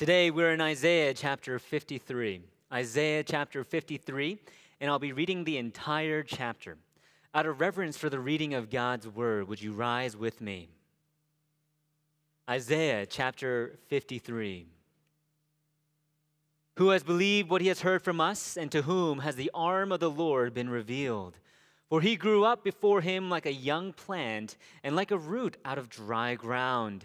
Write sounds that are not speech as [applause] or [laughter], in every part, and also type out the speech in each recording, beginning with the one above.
Today we're in Isaiah chapter 53. Isaiah chapter 53, and I'll be reading the entire chapter. Out of reverence for the reading of God's word, would you rise with me? Isaiah chapter 53. Who has believed what he has heard from us, and to whom has the arm of the Lord been revealed? For he grew up before him like a young plant, and like a root out of dry ground.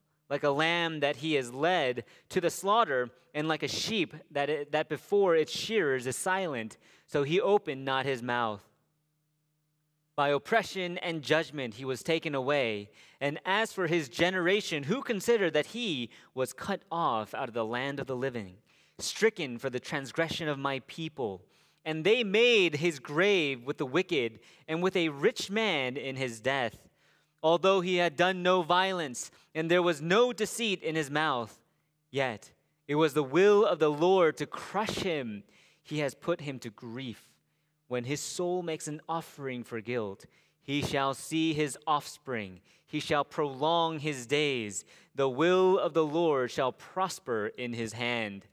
like a lamb that he is led to the slaughter, and like a sheep that, it, that before its shearers is silent, so he opened not his mouth. By oppression and judgment he was taken away. And as for his generation, who considered that he was cut off out of the land of the living, stricken for the transgression of my people? And they made his grave with the wicked and with a rich man in his death although he had done no violence and there was no deceit in his mouth. Yet it was the will of the Lord to crush him. He has put him to grief. When his soul makes an offering for guilt, he shall see his offspring. He shall prolong his days. The will of the Lord shall prosper in his hand.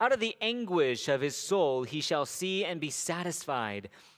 Out of the anguish of his soul he shall see and be satisfied.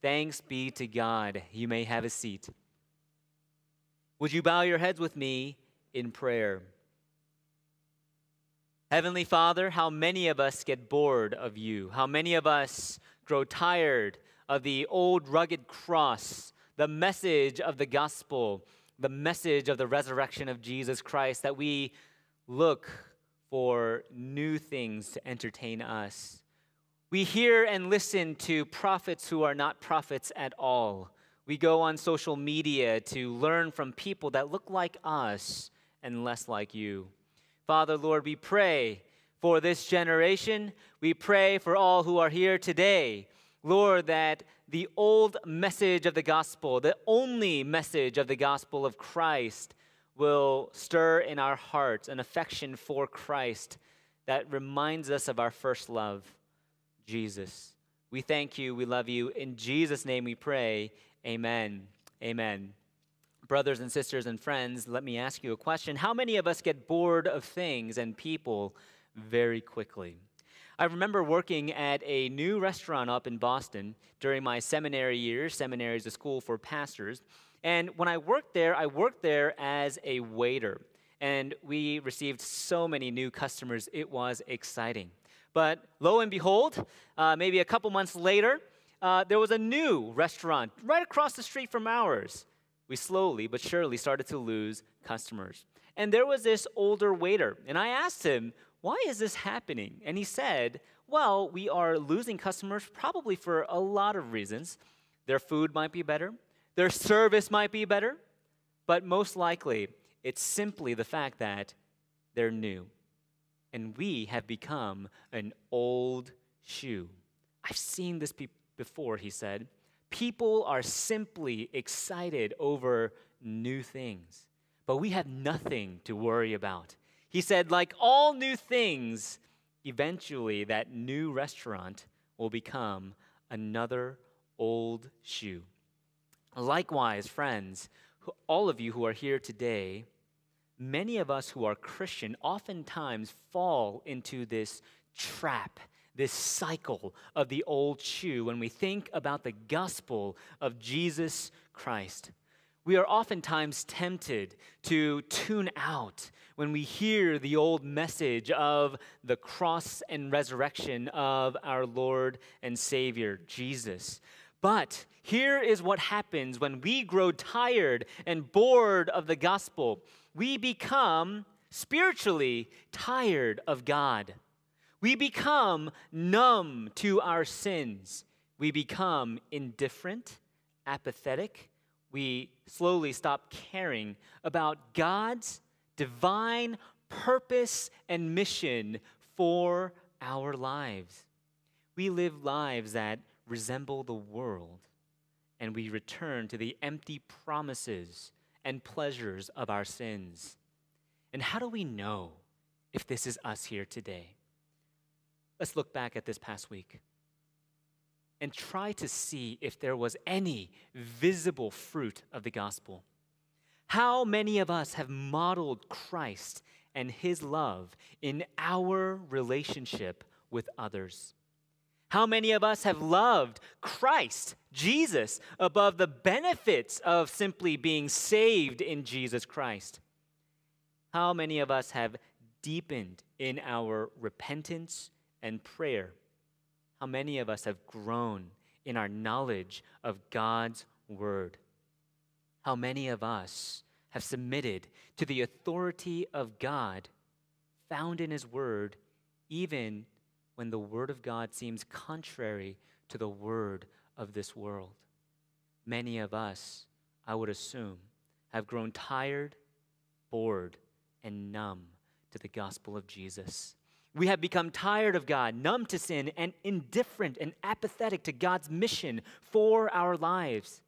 Thanks be to God. You may have a seat. Would you bow your heads with me in prayer? Heavenly Father, how many of us get bored of you? How many of us grow tired of the old rugged cross, the message of the gospel, the message of the resurrection of Jesus Christ, that we look for new things to entertain us? We hear and listen to prophets who are not prophets at all. We go on social media to learn from people that look like us and less like you. Father, Lord, we pray for this generation. We pray for all who are here today. Lord, that the old message of the gospel, the only message of the gospel of Christ, will stir in our hearts an affection for Christ that reminds us of our first love. Jesus. We thank you. We love you. In Jesus' name we pray. Amen. Amen. Brothers and sisters and friends, let me ask you a question. How many of us get bored of things and people very quickly? I remember working at a new restaurant up in Boston during my seminary years. Seminary is a school for pastors. And when I worked there, I worked there as a waiter. And we received so many new customers, it was exciting. But lo and behold, uh, maybe a couple months later, uh, there was a new restaurant right across the street from ours. We slowly but surely started to lose customers. And there was this older waiter, and I asked him, Why is this happening? And he said, Well, we are losing customers probably for a lot of reasons. Their food might be better, their service might be better, but most likely, it's simply the fact that they're new and we have become an old shoe. I've seen this be- before, he said. People are simply excited over new things, but we have nothing to worry about. He said, like all new things, eventually that new restaurant will become another old shoe. Likewise, friends, all of you who are here today, many of us who are Christian oftentimes fall into this trap, this cycle of the old shoe when we think about the gospel of Jesus Christ. We are oftentimes tempted to tune out when we hear the old message of the cross and resurrection of our Lord and Savior, Jesus. But here is what happens when we grow tired and bored of the gospel we become spiritually tired of God. We become numb to our sins. We become indifferent, apathetic. We slowly stop caring about God's divine purpose and mission for our lives. We live lives that resemble the world, and we return to the empty promises and pleasures of our sins. And how do we know if this is us here today? Let's look back at this past week and try to see if there was any visible fruit of the gospel. How many of us have modeled Christ and his love in our relationship with others? How many of us have loved Christ, Jesus, above the benefits of simply being saved in Jesus Christ? How many of us have deepened in our repentance and prayer? How many of us have grown in our knowledge of God's Word? How many of us have submitted to the authority of God found in His Word, even when the Word of God seems contrary to the Word of this world. Many of us, I would assume, have grown tired, bored, and numb to the gospel of Jesus. We have become tired of God, numb to sin, and indifferent and apathetic to God's mission for our lives.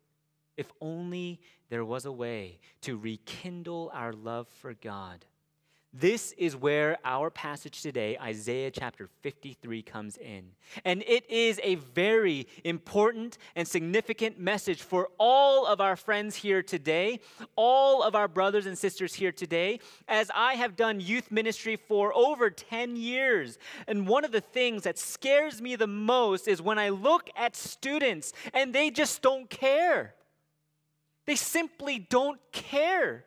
If only there was a way to rekindle our love for God this is where our passage today, Isaiah chapter 53, comes in. And it is a very important and significant message for all of our friends here today, all of our brothers and sisters here today, as I have done youth ministry for over 10 years. And one of the things that scares me the most is when I look at students and they just don't care. They simply don't care.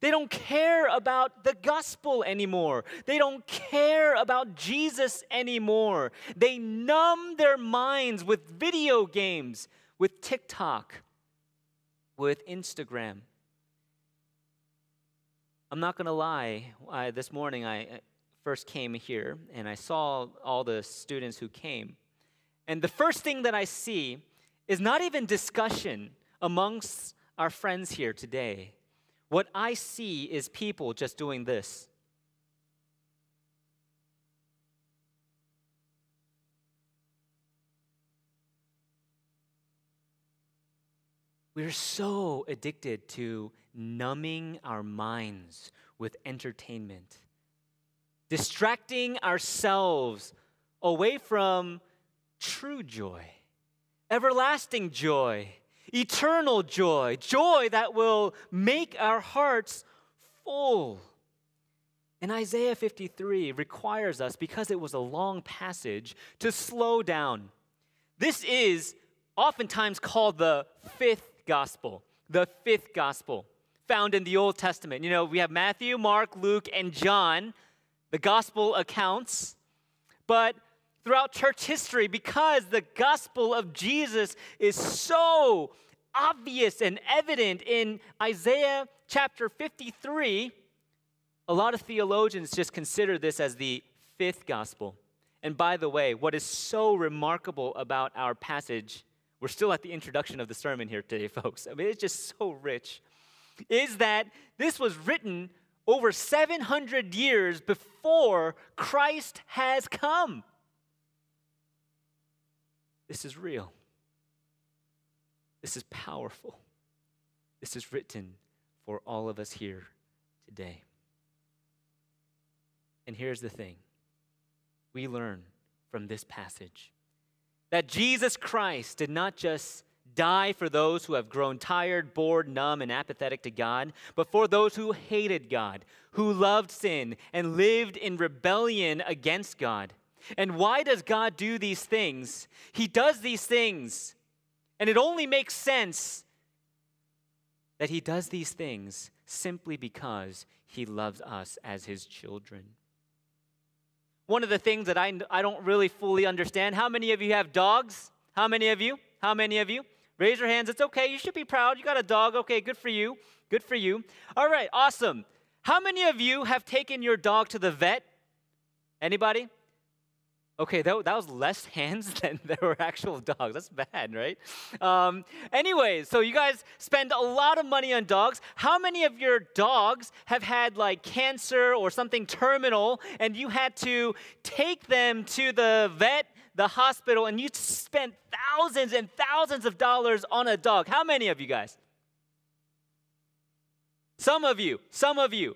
They don't care about the gospel anymore. They don't care about Jesus anymore. They numb their minds with video games, with TikTok, with Instagram. I'm not going to lie, I, this morning I uh, first came here and I saw all the students who came. And the first thing that I see is not even discussion amongst our friends here today. What I see is people just doing this. We're so addicted to numbing our minds with entertainment, distracting ourselves away from true joy, everlasting joy eternal joy, joy that will make our hearts full. And Isaiah 53 requires us, because it was a long passage, to slow down. This is oftentimes called the fifth gospel, the fifth gospel found in the Old Testament. You know, we have Matthew, Mark, Luke, and John, the gospel accounts. But throughout church history because the gospel of Jesus is so obvious and evident in Isaiah chapter 53. A lot of theologians just consider this as the fifth gospel. And by the way, what is so remarkable about our passage, we're still at the introduction of the sermon here today, [laughs] folks. I mean, it's just so rich, is that this was written over 700 years before Christ has come. This is real. This is powerful. This is written for all of us here today. And here's the thing we learn from this passage that Jesus Christ did not just die for those who have grown tired, bored, numb, and apathetic to God, but for those who hated God, who loved sin, and lived in rebellion against God. And why does God do these things? He does these things, and it only makes sense that He does these things simply because He loves us as His children. One of the things that I, I don't really fully understand how many of you have dogs? How many of you? How many of you? Raise your hands. It's okay. You should be proud. You got a dog. Okay, good for you. Good for you. All right, awesome. How many of you have taken your dog to the vet? Anybody? Okay, that, that was less [laughs] hands than there were actual dogs. That's bad, right? Um, anyways, so you guys spend a lot of money on dogs. How many of your dogs have had like cancer or something terminal and you had to take them to the vet, the hospital, and you spent thousands and thousands of dollars on a dog? How many of you guys? Some of you, some of you.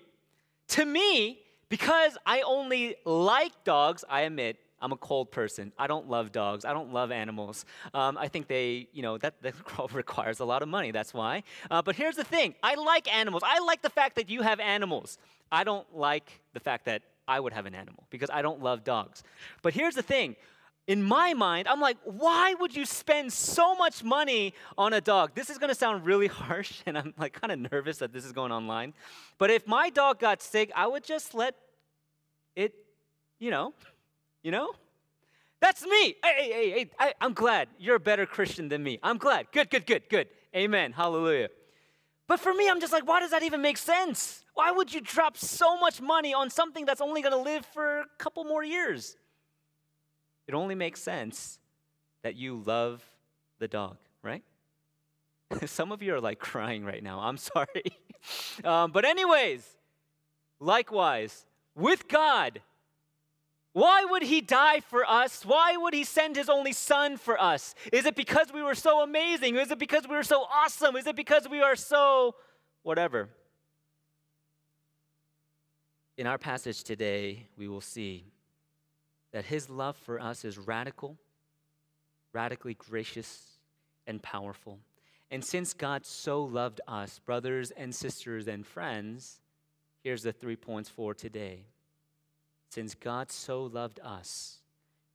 To me, because I only like dogs, I admit, I'm a cold person. I don't love dogs. I don't love animals. Um, I think they, you know, that, [laughs] that requires a lot of money. That's why. Uh, but here's the thing I like animals. I like the fact that you have animals. I don't like the fact that I would have an animal because I don't love dogs. But here's the thing. In my mind, I'm like, why would you spend so much money on a dog? This is gonna sound really [laughs] harsh, and I'm like kind of nervous that this is going online. But if my dog got sick, I would just let it, you know, you know? That's me. Hey, hey, hey. I, I'm glad you're a better Christian than me. I'm glad. Good, good, good, good. Amen. Hallelujah. But for me, I'm just like, why does that even make sense? Why would you drop so much money on something that's only going to live for a couple more years? It only makes sense that you love the dog, right? [laughs] Some of you are like crying right now. I'm [laughs] sorry. um, but, anyways, likewise, with God, why would he die for us? Why would he send his only son for us? Is it because we were so amazing? Is it because we were so awesome? Is it because we are so whatever? In our passage today, we will see that his love for us is radical, radically gracious, and powerful. And since God so loved us, brothers and sisters and friends, here's the three points for today. Since God so loved us,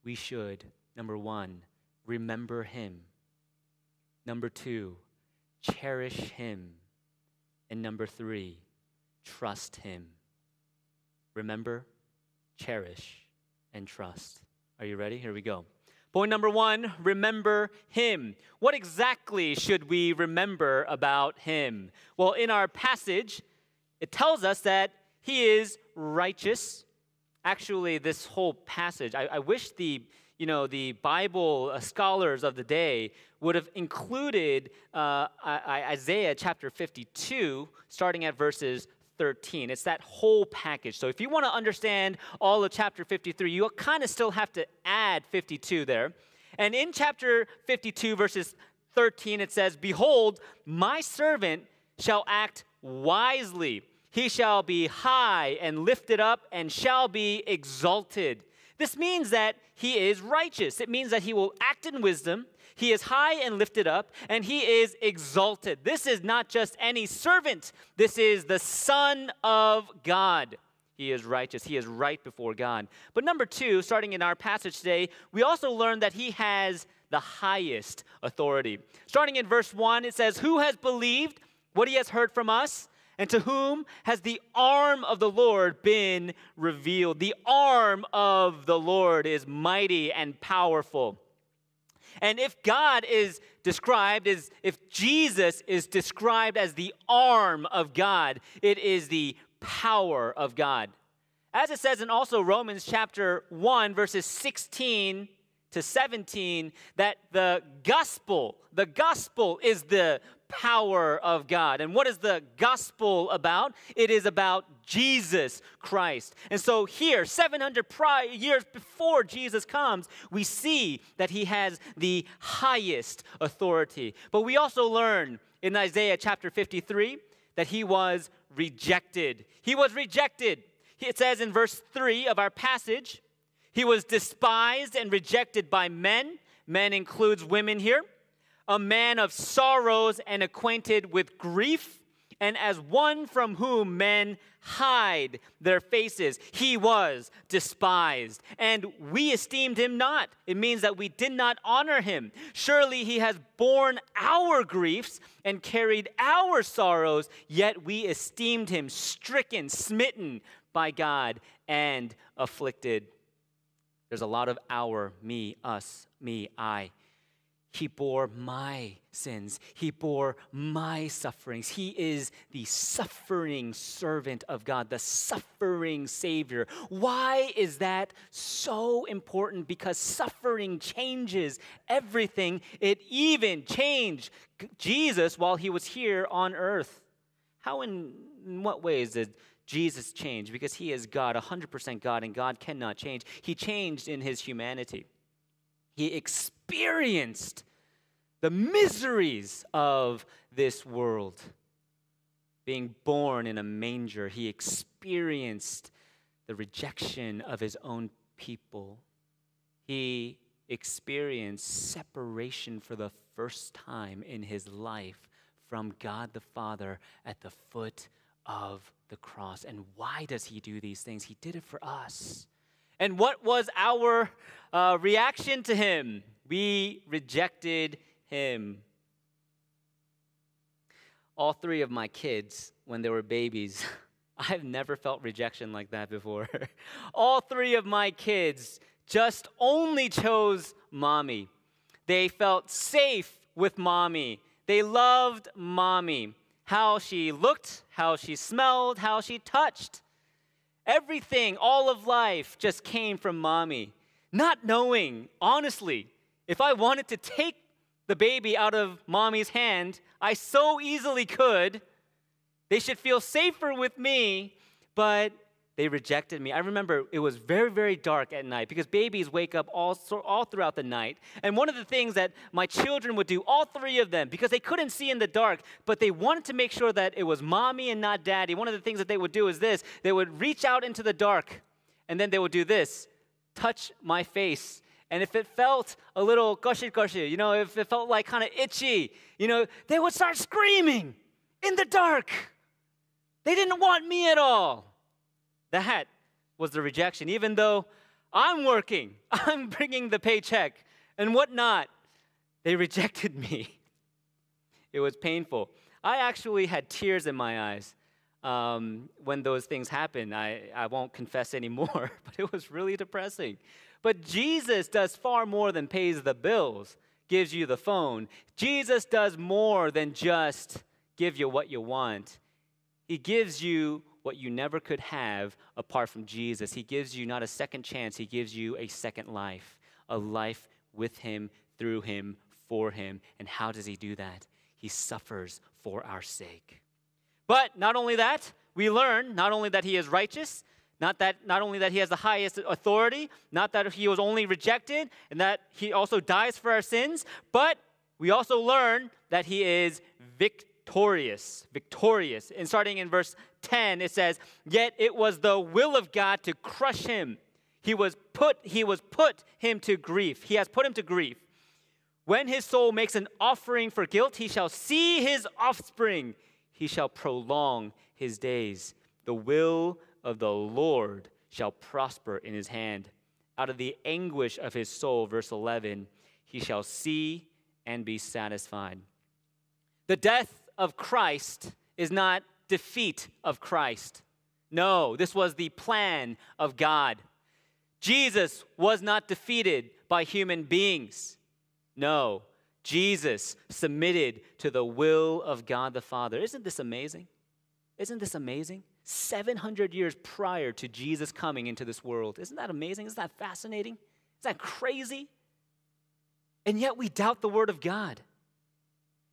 we should, number one, remember Him. Number two, cherish Him. And number three, trust Him. Remember, cherish, and trust. Are you ready? Here we go. Point number one remember Him. What exactly should we remember about Him? Well, in our passage, it tells us that He is righteous actually this whole passage. I, I wish the you know the Bible uh, scholars of the day would have included uh, Isaiah chapter 52, starting at verses 13. It's that whole package. So if you want to understand all of chapter 53, you kind of still have to add 52 there. And in chapter 52, verses 13, it says, Behold, my servant shall act wisely. He shall be high and lifted up and shall be exalted. This means that he is righteous. It means that he will act in wisdom. He is high and lifted up, and he is exalted. This is not just any servant, this is the Son of God. He is righteous. He is right before God. But number two, starting in our passage today, we also learn that he has the highest authority. Starting in verse 1, it says, Who has believed what he has heard from us? And to whom has the arm of the Lord been revealed? The arm of the Lord is mighty and powerful. And if God is described as, if Jesus is described as the arm of God, it is the power of God. As it says in also Romans chapter 1, verses 16 to 17, that the gospel, the gospel is the power of God. And what is the gospel about? It is about Jesus Christ. And so here, 700 prior years before Jesus comes, we see that he has the highest authority. But we also learn in Isaiah chapter 53 that he was rejected. He was rejected. It says in verse 3 of our passage, he was despised and rejected by men. Men includes women here a man of sorrows and acquainted with grief, and as one from whom men hide their faces. He was despised, and we esteemed him not. It means that we did not honor him. Surely he has borne our griefs and carried our sorrows, yet we esteemed him stricken, smitten by God, and afflicted. There's a lot of our, me, us, me, I. He bore my sins. He bore my sufferings. He is the suffering servant of God, the suffering Savior. Why is that so important? Because suffering changes everything. It even changed Jesus while he was here on earth. How, in, in what ways did Jesus change? Because he is God, 100% God, and God cannot change. He changed in his humanity. He experienced the miseries of this world. Being born in a manger, he experienced the rejection of his own people. He experienced separation for the first time in his life from God the Father at the foot of the cross. And why does he do these things? He did it for us. And what was our uh, reaction to him? We rejected him. All three of my kids, when they were babies, [laughs] I've never felt rejection like that before. [laughs] All three of my kids just only chose mommy. They felt safe with mommy. They loved mommy. How she looked, how she smelled, how she touched. Everything, all of life just came from mommy. Not knowing, honestly, if I wanted to take the baby out of mommy's hand, I so easily could. They should feel safer with me, but they rejected me. I remember it was very, very dark at night because babies wake up all, all throughout the night. And one of the things that my children would do, all three of them, because they couldn't see in the dark, but they wanted to make sure that it was mommy and not daddy, one of the things that they would do is this they would reach out into the dark and then they would do this touch my face and if it felt a little gushy gushy, you know, if it felt like kind of itchy, you know, they would start screaming in the dark. They didn't want me at all. That was the rejection, even though I'm working, [laughs] I'm bringing the paycheck and whatnot. They rejected me. It was painful. I actually had tears in my eyes um, when those things happened. I, I won't confess anymore, [laughs] but it was really depressing but Jesus does far more than pays the bills, gives you the phone. Jesus does more than just give you what you want. He gives you what you never could have apart from Jesus. He gives you not a second chance, He gives you a second life, a life with Him, through Him, for Him. And how does He do that? He suffers for our sake. But not only that, we learn not only that He is righteous, not that not only that he has the highest authority, not that he was only rejected, and that he also dies for our sins, but we also learn that he is victorious. Victorious. And starting in verse 10, it says, Yet it was the will of God to crush him. He was put, he was put him to grief. He has put him to grief. When his soul makes an offering for guilt, he shall see his offspring. He shall prolong his days. The will of the Lord shall prosper in his hand. Out of the anguish of his soul, verse 11, he shall see and be satisfied. The death of Christ is not defeat of Christ. No, this was the plan of God. Jesus was not defeated by human beings. No, Jesus submitted to the will of God the Father. Isn't this amazing? Isn't this amazing? 700 years prior to Jesus coming into this world. Isn't that amazing? Isn't that fascinating? Isn't that crazy? And yet we doubt the word of God.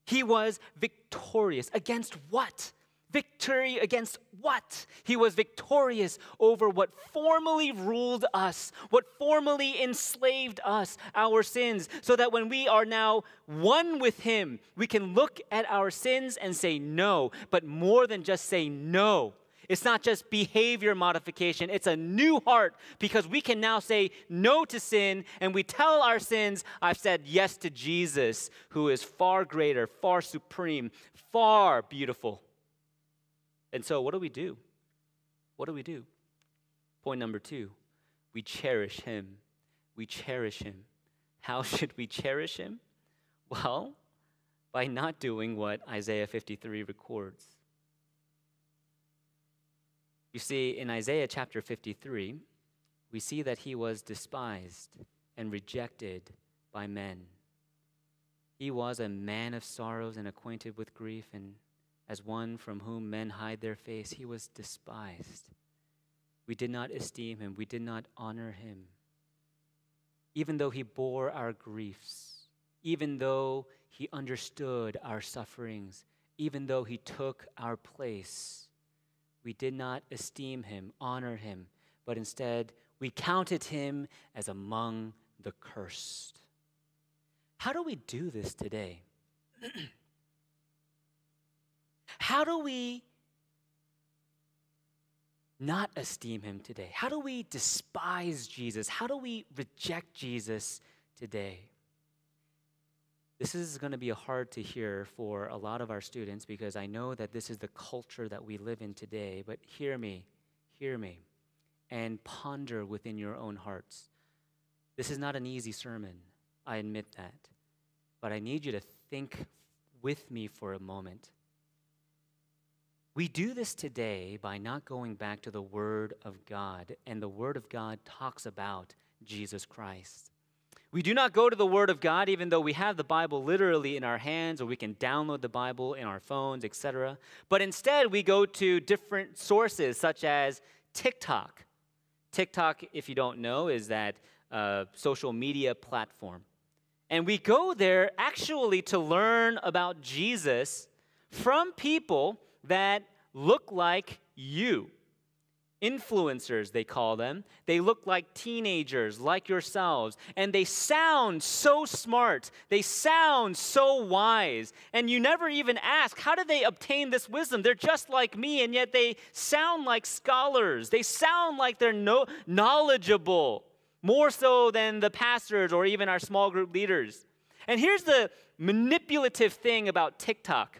He was victorious. Against what? Victory against what? He was victorious over what formerly ruled us, what formerly enslaved us, our sins, so that when we are now one with Him, we can look at our sins and say no, but more than just say no It's not just behavior modification, it's a new heart because we can now say no to sin and we tell our sins, I've said yes to Jesus, who is far greater, far supreme, far beautiful. And so, what do we do? What do we do? Point number two we cherish him. We cherish him. How [laughs] should we cherish him? Well, by not doing what Isaiah 53 records. You see, in Isaiah chapter 53, we see that he was despised and rejected by men. He was a man of sorrows and acquainted with grief, and as one from whom men hide their face, he was despised. We did not esteem him, we did not honor him. Even though he bore our griefs, even though he understood our sufferings, even though he took our place, we did not esteem him, honor him, but instead we counted him as among the cursed. How do we do this today? [clears throat] How do we not esteem him today? How do we despise Jesus? How do we reject Jesus today? This is going to be hard to hear for a lot of our students because I know that this is the culture that we live in today. But hear me, hear me, and ponder within your own hearts. This is not an easy sermon, I admit that. But I need you to think with me for a moment. We do this today by not going back to the Word of God, and the Word of God talks about Jesus Christ. We do not go to the Word of God, even though we have the Bible literally in our hands, or we can download the Bible in our phones, etc. But instead, we go to different sources, such as TikTok. TikTok, if you don't know, is that uh, social media platform. And we go there actually to learn about Jesus from people that look like you influencers, they call them. They look like teenagers, like yourselves, and they sound so smart. They sound so wise. And you never even ask, how do they obtain this wisdom? They're just like me, and yet they sound like scholars. They sound like they're no- knowledgeable, more so than the pastors or even our small group leaders. And here's the manipulative thing about TikTok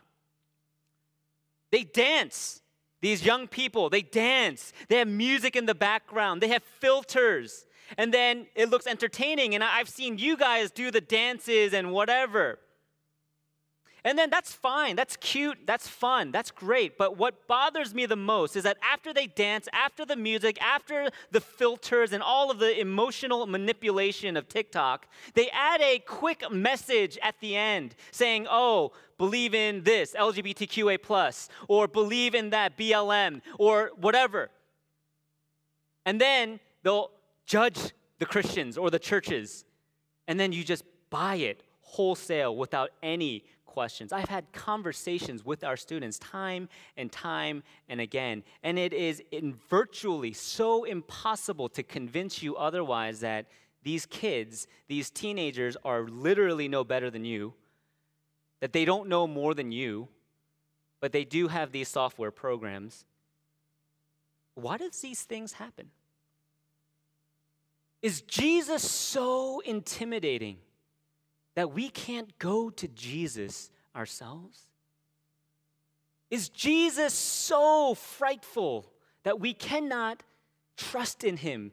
they dance. These young people, they dance, they have music in the background, they have filters, and then it looks entertaining. And I've seen you guys do the dances and whatever. And then that's fine, that's cute, that's fun, that's great. But what bothers me the most is that after they dance, after the music, after the filters and all of the emotional manipulation of TikTok, they add a quick message at the end saying, oh, believe in this, LGBTQA, or believe in that, BLM, or whatever. And then they'll judge the Christians or the churches. And then you just buy it wholesale without any questions. I've had conversations with our students time and time and again, and it is virtually so impossible to convince you otherwise that these kids, these teenagers, are literally no better than you, that they don't know more than you, but they do have these software programs. Why does these things happen? Is Jesus so intimidating? That we can't go to Jesus ourselves? Is Jesus so frightful that we cannot trust in him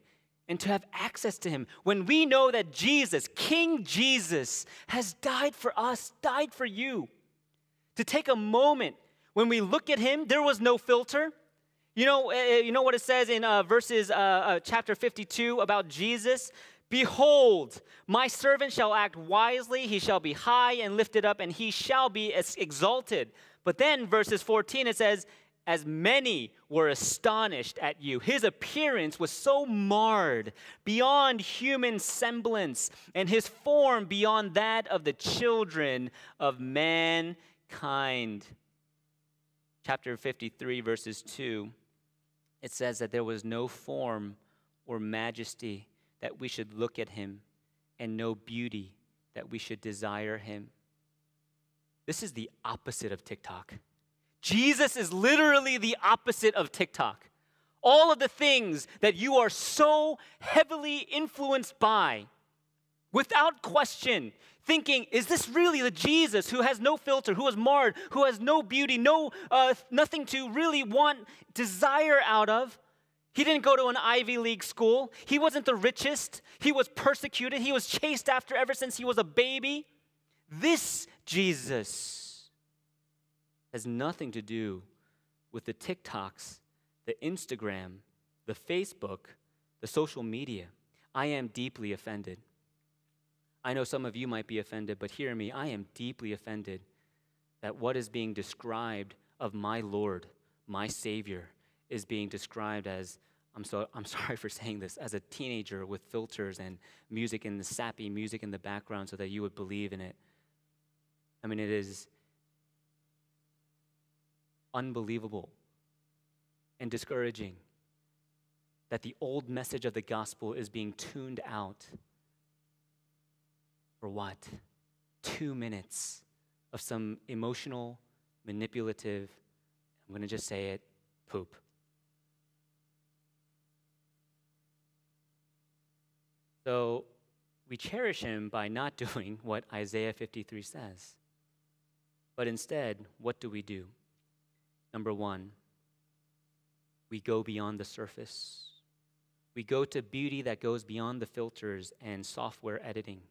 and to have access to him when we know that Jesus, King Jesus, has died for us, died for you? To take a moment when we look at him, there was no filter. You know, eh, eh, you know what it says in uh, verses uh, uh, chapter 52 about Jesus? Behold, my servant shall act wisely, he shall be high and lifted up, and he shall be exalted. But then, verses 14, it says, As many were astonished at you. His appearance was so marred beyond human semblance, and his form beyond that of the children of mankind. Chapter 53, verses 2, it says that there was no form or majesty that we should look at him, and no beauty that we should desire him. This is the opposite of TikTok. Jesus is literally the opposite of TikTok. All of the things that you are so heavily influenced by, without question, thinking, is this really the Jesus who has no filter, who is marred, who has no beauty, no uh, nothing to really want desire out of? He didn't go to an Ivy League school. He wasn't the richest. He was persecuted. He was chased after ever since he was a baby. This Jesus has nothing to do with the TikToks, the Instagram, the Facebook, the social media. I am deeply offended. I know some of you might be offended, but hear me. I am deeply offended that what is being described of my Lord, my Savior, is being described as I'm so I'm [laughs] sorry for saying this as a teenager with filters and music and the sappy music in the background so that you would believe in it. I mean it is unbelievable and discouraging that the old message of the gospel is being tuned out for what? 2 minutes of some emotional manipulative I'm going to just say it poop. So we cherish him by not [laughs] doing what Isaiah 53 says. But instead, what do we do? Number one, we go beyond the surface. We go to beauty that goes beyond the filters and software editing,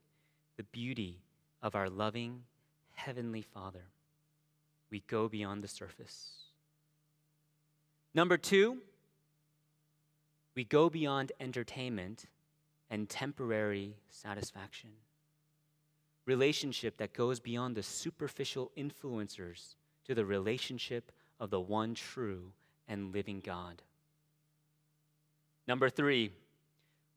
the beauty of our loving Heavenly Father. We go beyond the surface. Number two, we go beyond entertainment and temporary satisfaction. Relationship that goes beyond the superficial influencers to the relationship of the one true and living God. Number three,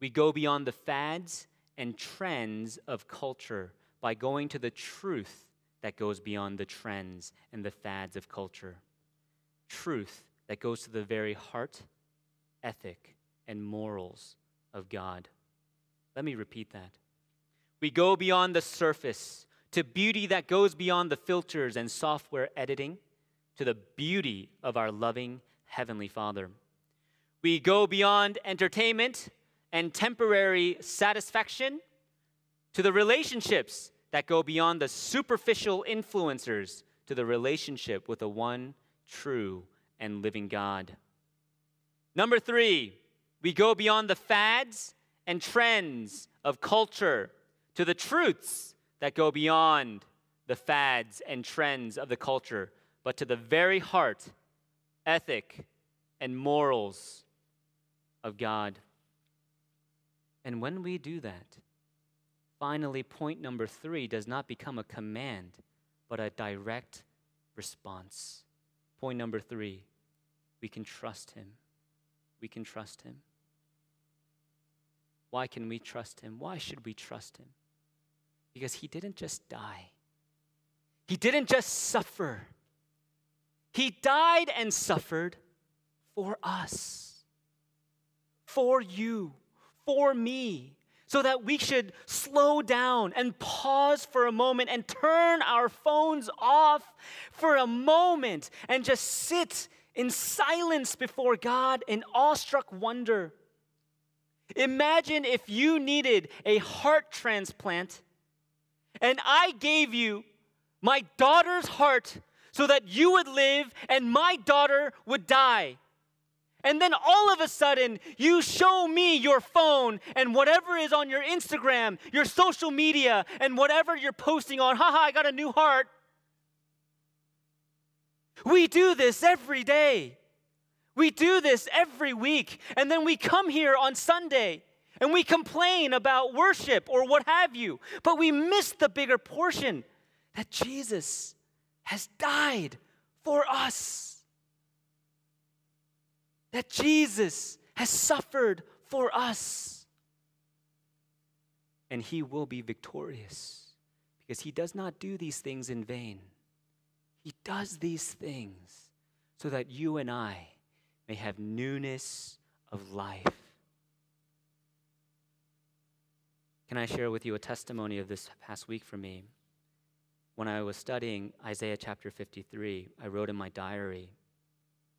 we go beyond the fads and trends of culture by going to the truth that goes beyond the trends and the fads of culture. Truth that goes to the very heart, ethic, and morals of God. Let me repeat that. We go beyond the surface to beauty that goes beyond the filters and software editing to the beauty of our loving Heavenly Father. We go beyond entertainment and temporary satisfaction to the relationships that go beyond the superficial influencers to the relationship with the one true and living God. Number three, we go beyond the fads and trends of culture to the truths that go beyond the fads and trends of the culture, but to the very heart, ethic, and morals of God. And when we do that, finally, point number three does not become a command, but a direct response. Point number three we can trust Him. We can trust Him. Why can we trust him? Why should we trust him? Because he didn't just die, he didn't just suffer. He died and suffered for us, for you, for me, so that we should slow down and pause for a moment and turn our phones off for a moment and just sit in silence before God in awestruck wonder Imagine if you needed a heart transplant and I gave you my daughter's heart so that you would live and my daughter would die. And then all of a sudden, you show me your phone and whatever is on your Instagram, your social media, and whatever you're posting on. Haha, I got a new heart. We do this every day. We do this every week, and then we come here on Sunday and we complain about worship or what have you, but we miss the bigger portion that Jesus has died for us. That Jesus has suffered for us. And he will be victorious because he does not do these things in vain. He does these things so that you and I may have newness of life. Can I share with you a testimony of this past week for me? when I was studying Isaiah chapter 53, I wrote in my diary,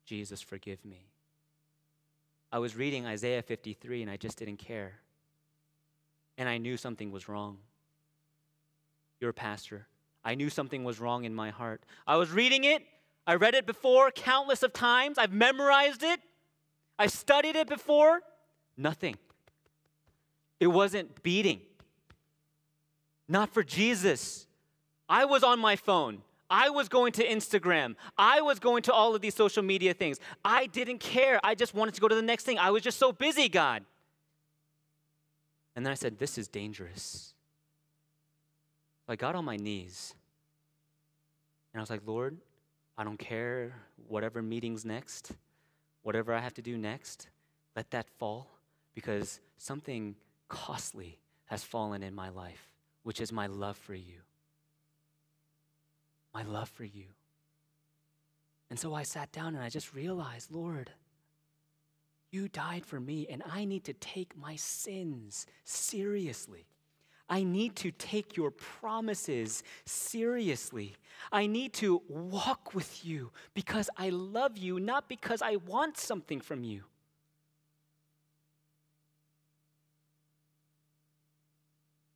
Jesus, forgive me. I was reading Isaiah 53 and I just didn't care. And I knew something was wrong. You're a pastor. I knew something was wrong in my heart. I was reading it. I read it before countless of times. I've memorized it. I studied it before. Nothing. It wasn't beating. Not for Jesus. I was on my phone. I was going to Instagram. I was going to all of these social media things. I didn't care. I just wanted to go to the next thing. I was just so busy, God. And then I said, This is dangerous. I got on my knees and I was like, Lord, I don't care whatever meeting's next, whatever I have to do next, let that fall because something costly has fallen in my life, which is my love for you. My love for you. And so I sat down and I just realized, Lord, you died for me, and I need to take my sins seriously. I need to take your promises seriously. I need to walk with you because I love you, not because I want something from you.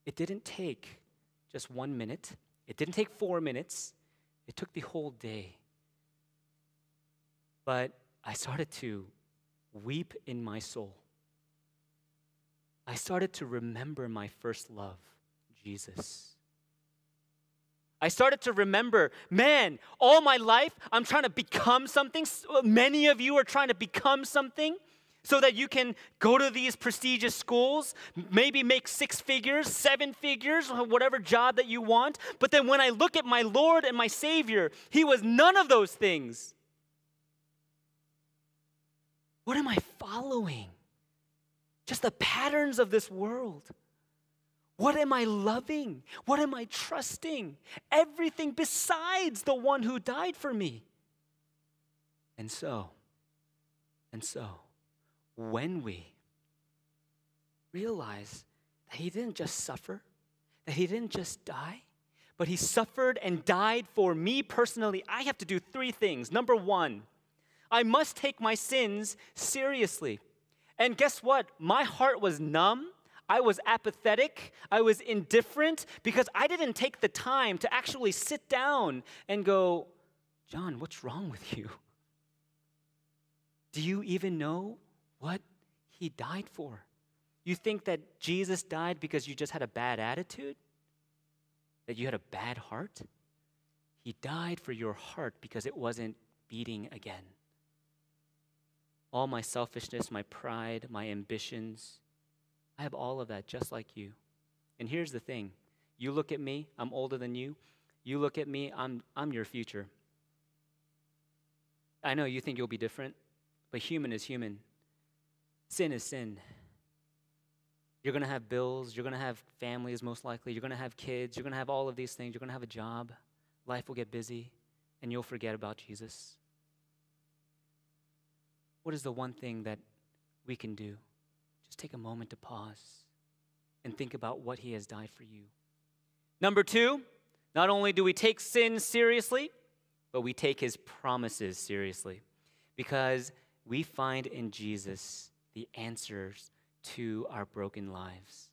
It didn't take just one minute, it didn't take four minutes, it took the whole day. But I started to weep in my soul. I started to remember my first love, Jesus. I started to remember, man, all my life I'm trying to become something. Uh, many of you are trying to become something so that you can go to these prestigious schools, maybe make six figures, seven figures, whatever job that you want. But then when I look at my Lord and my Savior, He was none of those things. What am I following? Just the patterns of this world. What am I loving? What am I trusting? Everything besides the one who died for me. And so, and so, when we realize that he didn't just suffer, that he didn't just die, but he suffered and died for me personally, I have to do three things. Number one, I must take my sins seriously. And guess what? My heart was numb. I was apathetic. I was indifferent because I didn't take the time to actually sit down and go, John, what's wrong with you? Do you even know what he died for? You think that Jesus died because you just had a bad attitude? That you had a bad heart? He died for your heart because it wasn't beating again all my selfishness, my pride, my ambitions. I have all of that just like you. And here's the thing you look at me, I'm older than you. You look at me, I'm, I'm your future. I know you think you'll be different, but human is human. Sin is sin. You're going to have bills, you're going to have families, most likely. You're going to have kids, you're going to have all of these things. You're going to have a job. Life will get busy, and you'll forget about Jesus what is the one thing that we can do? Just take a moment to pause and think about what He has died for you. Number two, not only do we take sin seriously, but we take His promises seriously because we find in Jesus the answers to our broken lives.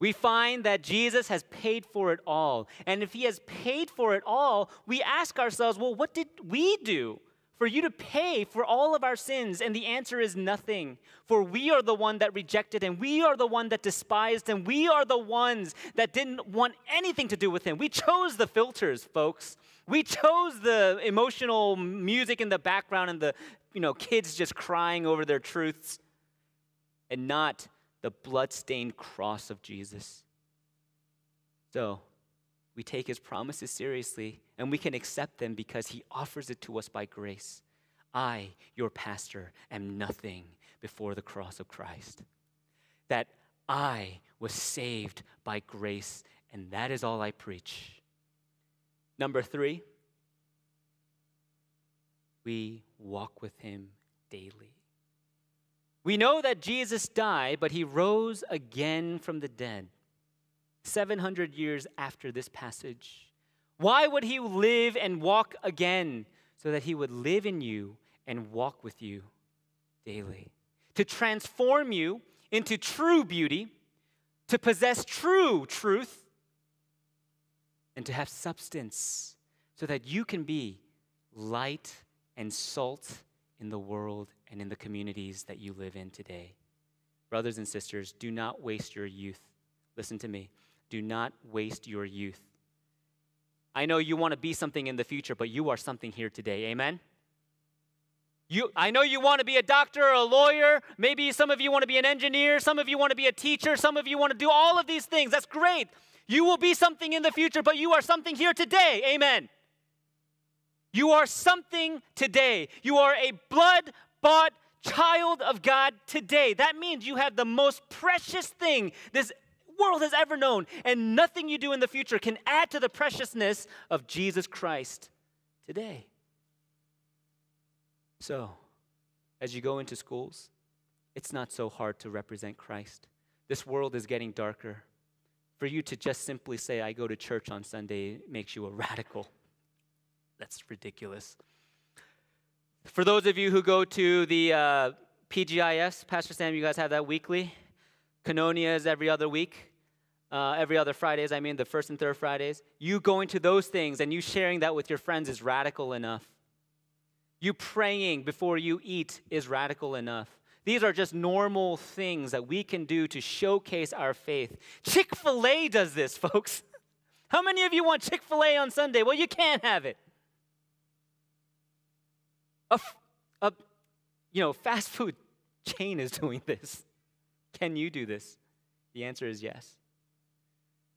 We find that Jesus has paid for it all. And if he has paid for it all, we ask ourselves, well, what did we do for you to pay for all of our sins? And the answer is nothing. For we are the one that rejected him. We are the one that despised him. We are the ones that didn't want anything to do with him. We chose the filters, folks. We chose the emotional music in the background and the you know kids just crying over their truths and not the blood-stained cross of Jesus. So, we take his promises seriously and we can accept them because he offers it to us by grace. I, your pastor, am nothing before the cross of Christ. That I was saved by grace, and that is all I preach. Number three, we walk with him daily. We know that Jesus died, but he rose again from the dead. 700 years after this passage, Why would he live and walk again? So that he would live in you and walk with you daily. To transform you into true beauty, to possess true truth, and to have substance so that you can be light and salt in the world and in the communities that you live in today. Brothers and sisters, do not waste your youth. Listen to me. Do not waste your youth. I know you want to be something in the future, but you are something here today. Amen? You, I know you want to be a doctor or a lawyer. Maybe some of you want to be an engineer. Some of you want to be a teacher. Some of you want to do all of these things. That's great. You will be something in the future, but you are something here today. Amen. You are something today. You are a blood bought child of God today. That means you have the most precious thing this world has ever known, and nothing you do in the future can add to the preciousness of Jesus Christ today. So, as you go into schools, it's not so hard to represent Christ. This world is getting darker. For you to just simply say, I go to church on Sunday, makes you a [laughs] radical. That's ridiculous. For those of you who go to the uh, PGIS, Pastor Sam, you guys have that weekly. Koinonia is every other week. Uh, every other Fridays, I mean, the first and third Fridays. You going to those things and you sharing that with your friends is radical enough. You praying before you eat is radical enough. These are just normal things that we can do to showcase our faith. Chick fil A does this, folks. [laughs] How many of you want Chick fil A on Sunday? Well, you can't have it. A, a you know, fast food chain is [laughs] doing this. Can you do this? The answer is yes.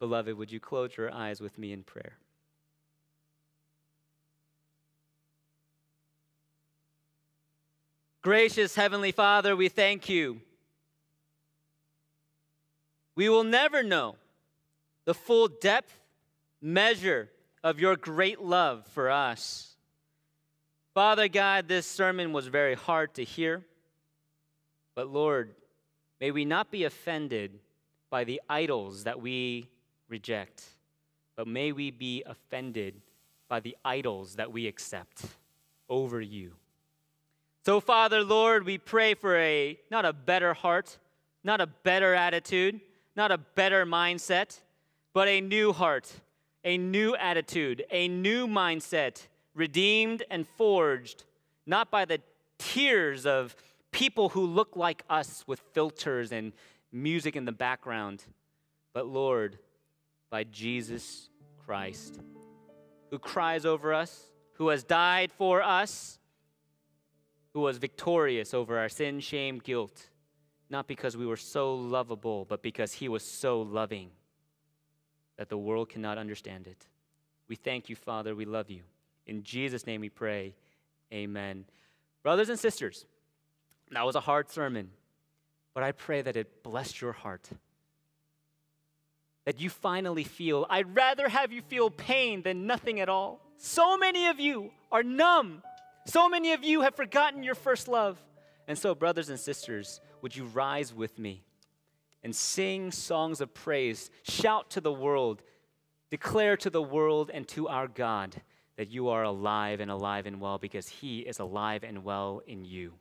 Beloved, would you close your eyes with me in prayer? Gracious Heavenly Father, we thank you. We will never know the full depth, measure of your great love for us. Father God, this sermon was very hard to hear, but Lord, may we not be offended by the idols that we reject, but may we be offended by the idols that we accept over you. So, Father, Lord, we pray for a not a better heart, not a better attitude, not a better mindset, but a new heart, a new attitude, a new mindset, redeemed and forged, not by the tears of people who look like us with filters and music in the background, but Lord, by Jesus Christ, who cries over us, who has died for us who was victorious over our sin, shame, guilt, not because we were so lovable, but because he was so loving that the world cannot understand it. We thank you, Father. We love you. In Jesus' name we pray. Amen. Brothers and sisters, that was a hard sermon, but I pray that it blessed your heart. That you finally feel, I'd rather have you feel pain than nothing at all. So many of you are numb so many of you have forgotten your first love. And so, brothers and sisters, would you rise with me and sing songs of praise? Shout to the world, declare to the world and to our God that you are alive and alive and well because He is alive and well in you.